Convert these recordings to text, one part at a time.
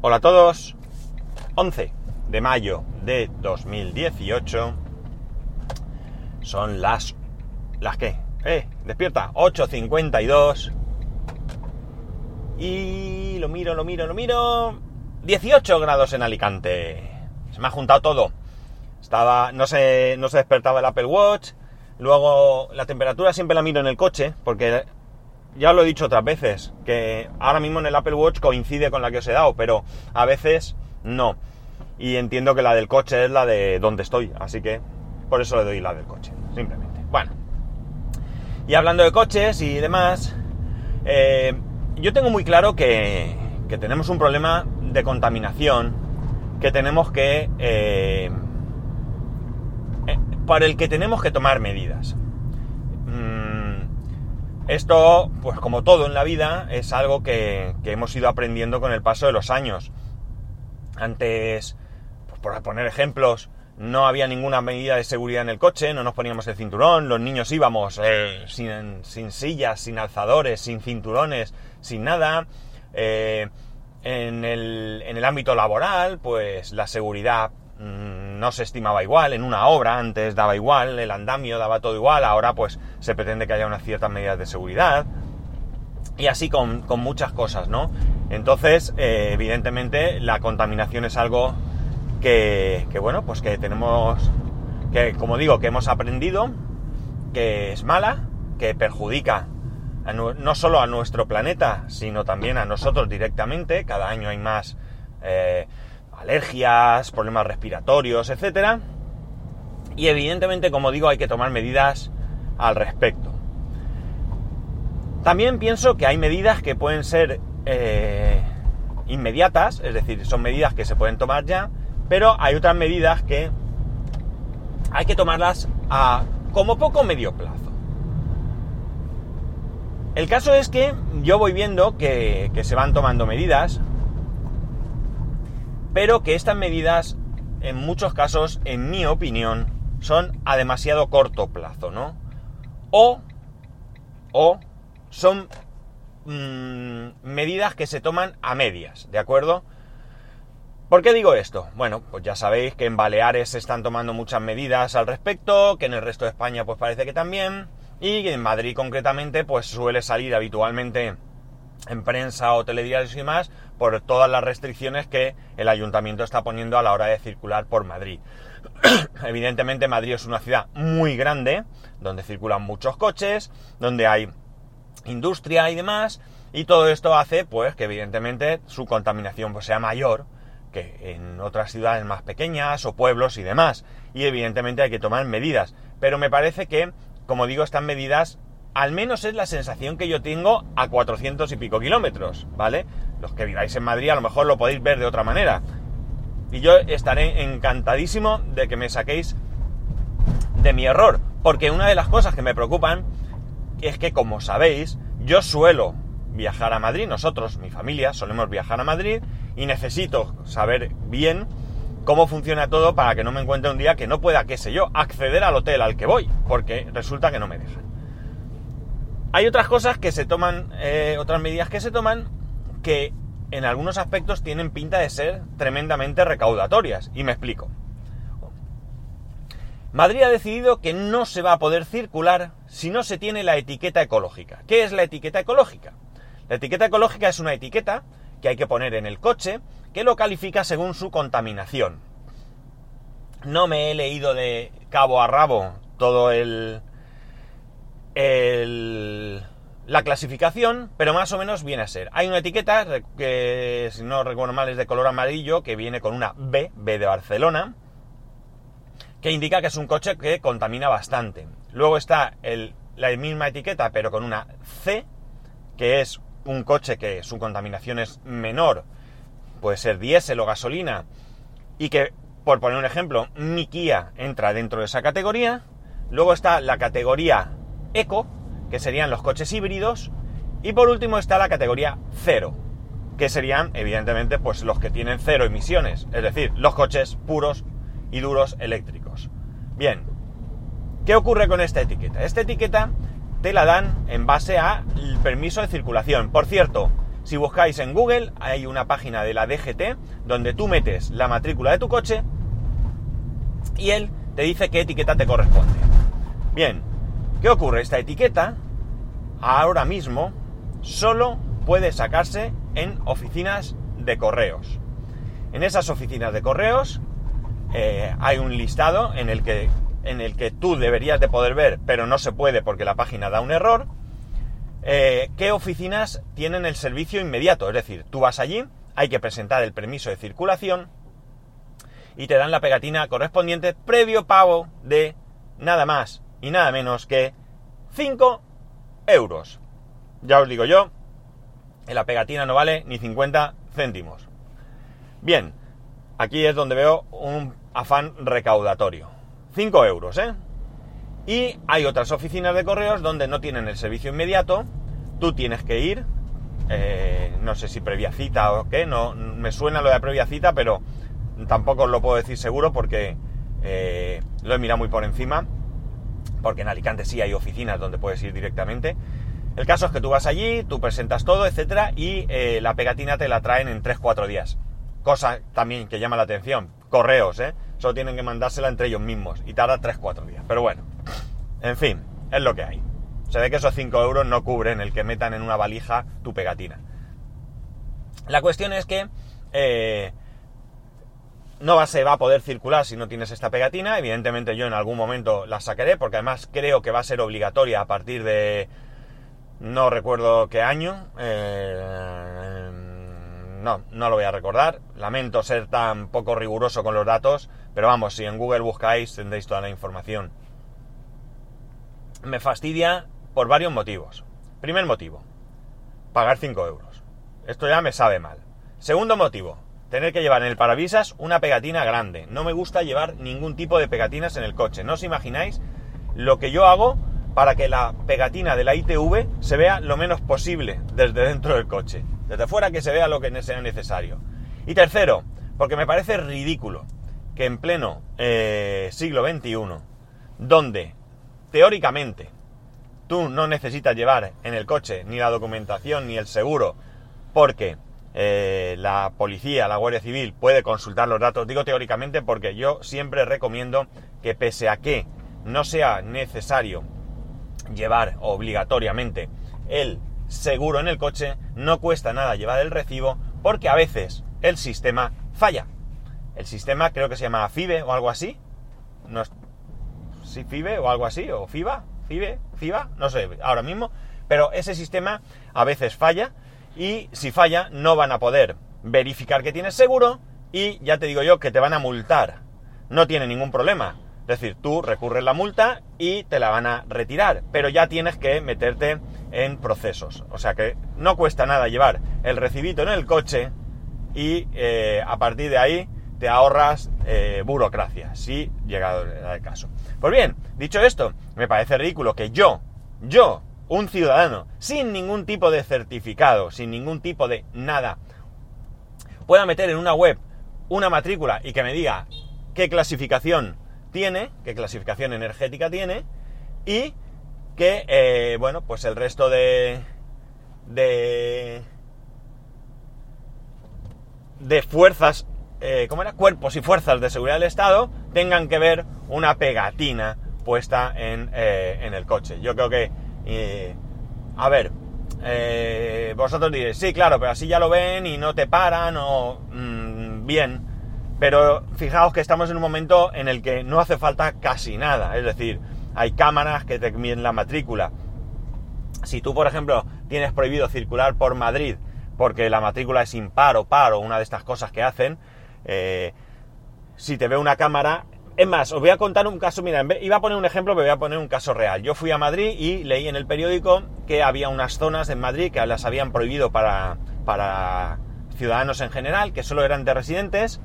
Hola a todos. 11 de mayo de 2018. Son las... ¿Las qué? Eh, despierta. 8.52. Y lo miro, lo miro, lo miro. 18 grados en Alicante. Se me ha juntado todo. Estaba... No se, no se despertaba el Apple Watch. Luego la temperatura siempre la miro en el coche porque ya lo he dicho otras veces, que ahora mismo en el Apple Watch coincide con la que os he dado, pero a veces no. Y entiendo que la del coche es la de donde estoy, así que por eso le doy la del coche, simplemente. Bueno, y hablando de coches y demás, eh, yo tengo muy claro que, que, tenemos un problema de contaminación que tenemos que... Eh, eh para el que tenemos que tomar medidas. Esto, pues como todo en la vida, es algo que, hemos ido aprendiendo con el paso de los años. Antes, pues por poner ejemplos, no había ninguna medida de seguridad en el coche, no nos poníamos el cinturón, los niños íbamos eh, sin, sillas, sin alzadores, sin cinturones, sin nada. Eh, en, el, en, el, ámbito laboral, pues la seguridad Mm, no se estimaba igual, en una obra antes daba igual, el andamio daba todo igual, ahora pues se pretende que haya unas ciertas medidas de seguridad y así con, muchas cosas, ¿no? Entonces, eh, evidentemente, la contaminación es algo que, bueno, pues que tenemos, que como digo, que hemos aprendido, que es mala, que perjudica no solo a nuestro planeta, sino también a nosotros directamente, cada año hay más... Eh, alergias, problemas respiratorios, etc. Y evidentemente, como digo, hay que tomar medidas al respecto. También pienso que hay medidas que pueden ser eh, inmediatas, es decir, son medidas que se pueden tomar ya, pero hay otras medidas que hay que tomarlas a como poco medio plazo. El caso es que yo voy viendo que, que se van tomando medidas, pero que estas medidas, en muchos casos, en mi opinión, son a demasiado corto plazo, ¿no? O, o son mmm, medidas que se toman a medias, ¿de acuerdo? ¿Por qué digo esto? Bueno, pues ya sabéis que en Baleares se están tomando muchas medidas al respecto, que en el resto de España pues parece que también, y en Madrid concretamente pues suele salir habitualmente en prensa o telediarios y más por todas las restricciones que el ayuntamiento está poniendo a la hora de circular por Madrid. Evidentemente Madrid es una ciudad muy grande, donde circulan muchos coches, donde hay industria y demás, y todo esto hace pues que evidentemente su contaminación pues, sea mayor que en otras ciudades más pequeñas o pueblos y demás. Y evidentemente hay que tomar medidas. Pero me parece que, como digo, estas medidas al menos es la sensación que yo tengo a 400 y pico kilómetros, ¿vale? Los que viváis en Madrid a lo mejor lo podéis ver de otra manera. Y yo estaré encantadísimo de que me saquéis de mi error, porque una de las cosas que me preocupan es que, como sabéis, yo suelo viajar a Madrid, nosotros, mi familia, solemos viajar a Madrid y necesito saber bien cómo funciona todo para que no me encuentre un día que no pueda, qué sé yo, acceder al hotel al que voy, porque resulta que no me dejan. Hay otras cosas que se toman, eh, otras medidas que se toman que en algunos aspectos tienen pinta de ser tremendamente recaudatorias. Y me explico. Madrid ha decidido que no se va a poder circular si no se tiene la etiqueta ecológica. ¿Qué es la etiqueta ecológica? La etiqueta ecológica es una etiqueta que hay que poner en el coche que lo califica según su contaminación. No me he leído de cabo a rabo todo el, la clasificación, pero más o menos viene a ser. Hay una etiqueta que, si no recuerdo mal, es de color amarillo, que viene con una B, B de Barcelona, que indica que es un coche que contamina bastante. Luego está la misma etiqueta, pero con una C, que es un coche que su contaminación es menor, puede ser diésel o gasolina, y que, por poner un ejemplo, mi Kia entra dentro de esa categoría. Luego está la categoría eco, que serían los coches híbridos, y por último está la categoría cero, que serían evidentemente pues los que tienen cero emisiones, es decir, los coches puros y duros eléctricos. Bien, ¿qué ocurre con esta etiqueta? Esta etiqueta te la dan en base al permiso de circulación. Por cierto, Si buscáis en Google, hay una página de la DGT donde tú metes la matrícula de tu coche y él te dice qué etiqueta te corresponde. Bien, ¿qué ocurre? Esta etiqueta ahora mismo solo puede sacarse en oficinas de correos. En esas oficinas de correos eh, hay un listado en el, que, en el que tú deberías de poder ver, pero no se puede porque la página da un error, eh, qué oficinas tienen el servicio inmediato. Es decir, tú vas allí, hay que presentar el permiso de circulación y te dan la pegatina correspondiente previo pago de nada más y nada menos que 5 euros. Ya os digo yo, la pegatina no vale ni 50 céntimos. Bien, aquí es donde veo un afán recaudatorio. 5 euros, ¿eh? Y hay otras oficinas de correos donde no tienen el servicio inmediato, tú tienes que ir, eh, no sé si previa cita o qué, no, me suena lo de previa cita, pero tampoco os lo puedo decir seguro porque eh, lo he mirado muy por encima, porque en Alicante sí hay oficinas donde puedes ir directamente. El caso es que tú vas allí, tú presentas todo, etcétera, y eh, la pegatina te la traen en 3-4 días. Cosa también que llama la atención. Correos, ¿eh? Solo tienen que mandársela entre ellos mismos y tarda 3-4 días. Pero bueno, en fin, es lo que hay. Se ve que esos 5 euros no cubren el que metan en una valija tu pegatina. La cuestión es que eh, no va a poder circular si no tienes esta pegatina. Evidentemente yo en algún momento la sacaré porque además creo que va a ser obligatoria a partir de no recuerdo qué año. Eh, no, no lo voy a recordar. Lamento ser tan poco riguroso con los datos, pero vamos, si en Google buscáis tendréis toda la información. Me fastidia por varios motivos. Primer motivo, pagar 5 euros. Esto ya me sabe mal. Segundo motivo, tener que llevar en el parabrisas una pegatina grande. No me gusta llevar ningún tipo de pegatinas en el coche. No os imagináis lo que yo hago para que la pegatina de la ITV se vea lo menos posible desde dentro del coche. Desde fuera que se vea lo que sea necesario. Y tercero, porque me parece ridículo que en pleno eh, siglo XXI, donde teóricamente tú no necesitas llevar en el coche ni la documentación ni el seguro, porque eh, la policía, la Guardia Civil puede consultar los datos. Digo teóricamente porque yo siempre recomiendo que pese a que no sea necesario llevar obligatoriamente el seguro en el coche, no cuesta nada llevar el recibo porque a veces el sistema falla. El sistema creo que se llama FIBE o algo así. No es, sí, FIBE o algo así, o FIBA, FIBE, FIBA, no sé, ahora mismo. Pero ese sistema a veces falla y si falla no van a poder verificar que tienes seguro y ya te digo yo que te van a multar. No tiene ningún problema es decir, tú recurres la multa y te la van a retirar, pero ya tienes que meterte en procesos. O sea que no cuesta nada llevar el recibito en el coche y eh, a partir de ahí te ahorras eh, burocracia, si llegado el caso. Pues bien, dicho esto, me parece ridículo que yo, yo, un ciudadano, sin ningún tipo de certificado, sin ningún tipo de nada, pueda meter en una web una matrícula y que me diga qué clasificación tiene, qué clasificación energética tiene y que, eh, bueno, pues el resto de, de, de fuerzas, eh, ¿cómo era? Cuerpos y fuerzas de seguridad del Estado tengan que ver una pegatina puesta en, eh, en el coche. Yo creo que, a ver, vosotros diréis, sí, claro, pero así ya lo ven y no te paran o mm, bien. Pero fijaos que estamos en un momento en el que no hace falta casi nada. Es decir, hay cámaras que te miden la matrícula. Si tú, por ejemplo, tienes prohibido circular por Madrid porque la matrícula es impar o par o una de estas cosas que hacen, eh, si te ve una cámara... Es más, os voy a contar un caso, mira, iba a poner un ejemplo, pero voy a poner un caso real. Yo fui a Madrid y leí en el periódico que había unas zonas en Madrid que las habían prohibido para, para ciudadanos en general, que solo eran de residentes,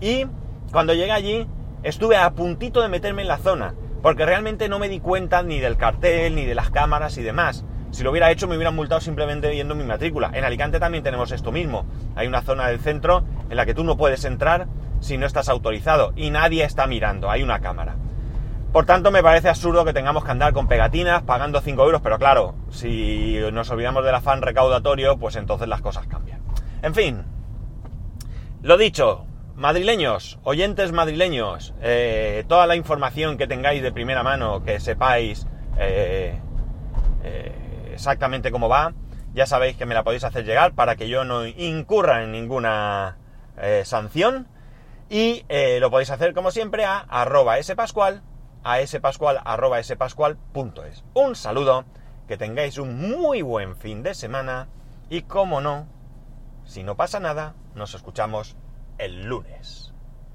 y cuando llegué allí, estuve a puntito de meterme en la zona, porque realmente no me di cuenta ni del cartel, ni de las cámaras y demás. Si lo hubiera hecho me hubieran multado simplemente viendo mi matrícula. En Alicante también tenemos esto mismo. Hay una zona del centro en la que tú no puedes entrar si no estás autorizado y nadie está mirando, hay una cámara. Por tanto, me parece absurdo que tengamos que andar con pegatinas pagando 5 euros, pero claro, si nos olvidamos del afán recaudatorio, pues entonces las cosas cambian. En fin, lo dicho, madrileños, oyentes madrileños, eh, toda la información que tengáis de primera mano, que sepáis eh, eh, exactamente cómo va, ya sabéis que me la podéis hacer llegar para que yo no incurra en ninguna sanción. Y lo podéis hacer como siempre a arroba spascual, a spascual, arroba spascual.es. Un saludo, que tengáis un muy buen fin de semana y como no, si no pasa nada, nos escuchamos el lunes.